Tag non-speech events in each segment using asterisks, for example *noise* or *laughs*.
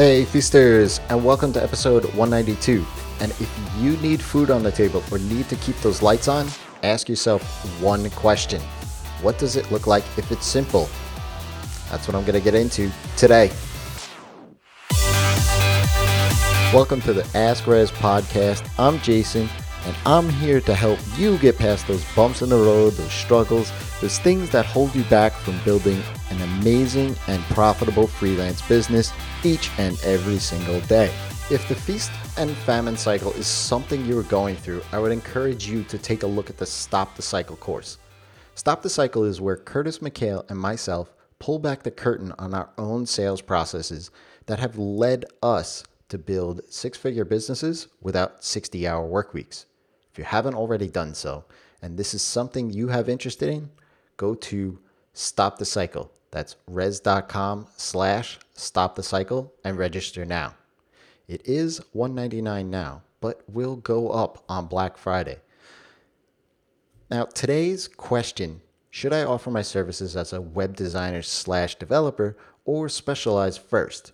Hey, feasters, and welcome to episode 192. And if you need food on the table or need to keep those lights on, ask yourself one question What does it look like if it's simple? That's what I'm going to get into today. Welcome to the Ask Rezzz podcast. I'm Jason, and I'm here to help you get past those bumps in the road, those struggles, those things that hold you back from building an amazing and profitable freelance business each and every single day. If the feast and famine cycle is something you're going through, I would encourage you to take a look at the Stop the Cycle course. Stop the Cycle is where Curtis McHale and myself pull back the curtain on our own sales processes that have led us to build six figure businesses without 60 hour work weeks. If you haven't already done so, and this is something you have interested in, go to Stop the Cycle. That's rezzz.com slash stop the cycle and register now. It is 199 now, but will go up on Black Friday. Now, today's question should I offer my services as a web designer slash developer or specialize first?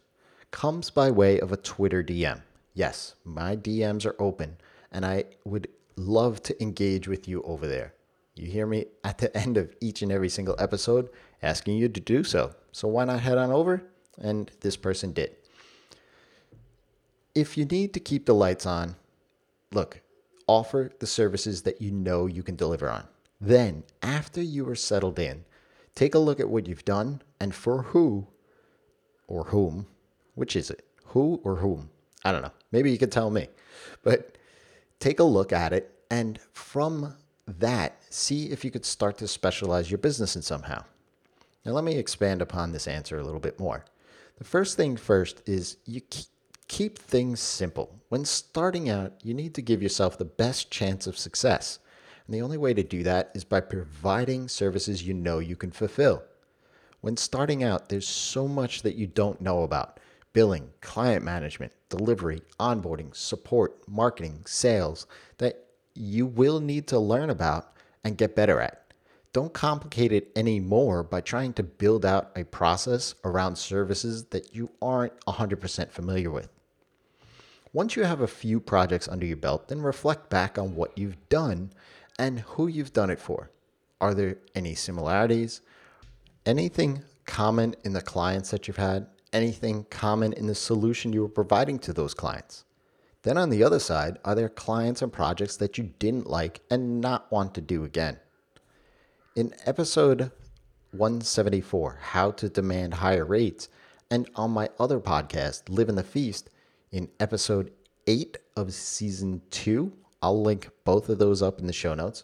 comes by way of a Twitter DM. Yes, my DMs are open, and I would love to engage with you over there. You hear me at the *laughs* end of each and every single episode asking you to do so. So why not head on over? And this person did. If you need to keep the lights on, look, offer the services that you know you can deliver on. Then, after you are settled in, take a look at what you've done and for who or whom. Which is it? Who or whom? I don't know. Maybe you could tell me. But take a look at it and from that, see if you could start to specialize your business in somehow. Now, let me expand upon this answer a little bit more. The first thing first is you keep things simple. When starting out, you need to give yourself the best chance of success. And the only way to do that is by providing services you know you can fulfill. When starting out, there's so much that you don't know about billing, client management, delivery, onboarding, support, marketing, sales that you will need to learn about and get better at. Don't complicate it anymore by trying to build out a process around services that you aren't 100% familiar with. Once you have a few projects under your belt, then reflect back on what you've done and who you've done it for. Are there any similarities? Anything common in the clients that you've had? Anything common in the solution you were providing to those clients? Then on the other side, are there clients and projects that you didn't like and not want to do again? In episode 174, How to Demand Higher Rates, and on my other podcast, Live in the Feast, in episode 8 of season 2, I'll link both of those up in the show notes.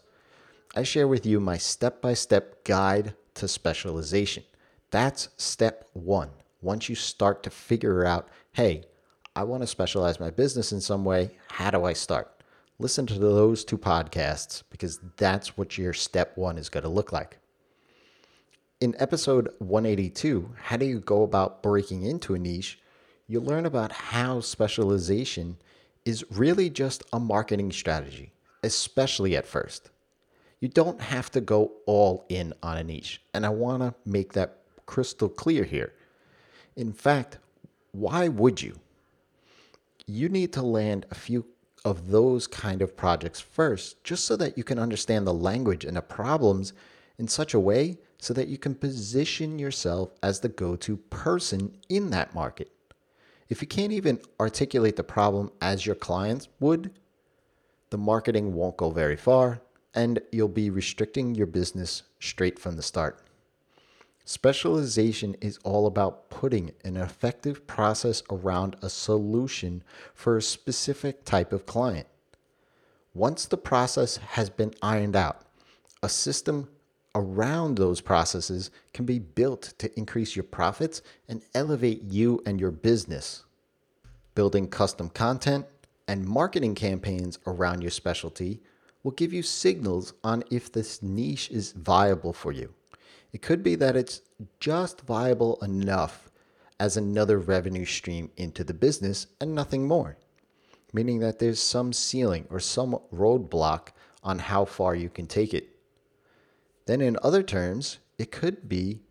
I share with you my step by step guide to specialization. That's step one. Once you start to figure out, hey, I want to specialize my business in some way. How do I start? Listen to those two podcasts because that's what your step one is going to look like. In episode 182, How Do You Go About Breaking Into a Niche? You'll learn about how specialization is really just a marketing strategy, especially at first. You don't have to go all in on a niche, and I want to make that crystal clear here. In fact, why would you? You need to land a few of those kind of projects first, just so that you can understand the language and the problems in such a way so that you can position yourself as the go to person in that market. If you can't even articulate the problem as your clients would, the marketing won't go very far and you'll be restricting your business straight from the start. Specialization is all about putting an effective process around a solution for a specific type of client. Once the process has been ironed out, a system around those processes can be built to increase your profits and elevate you and your business. Building custom content and marketing campaigns around your specialty will give you signals on if this niche is viable for you. It could be that it's just viable enough as another revenue stream into the business and nothing more, meaning that there's some ceiling or some roadblock on how far you can take it. Then, in other terms, it could be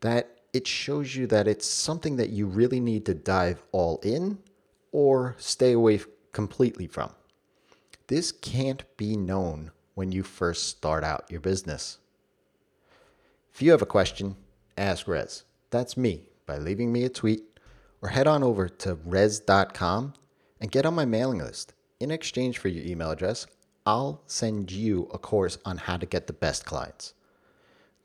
that it shows you that it's something that you really need to dive all in or stay away completely from. This can't be known when you first start out your business. If you have a question, ask Rezzz. That's me by leaving me a tweet or head on over to rezzz.com and get on my mailing list. In exchange for your email address, I'll send you a course on how to get the best clients.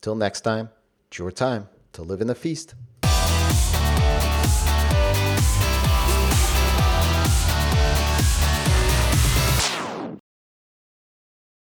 Till next time, it's your time to live in the feast.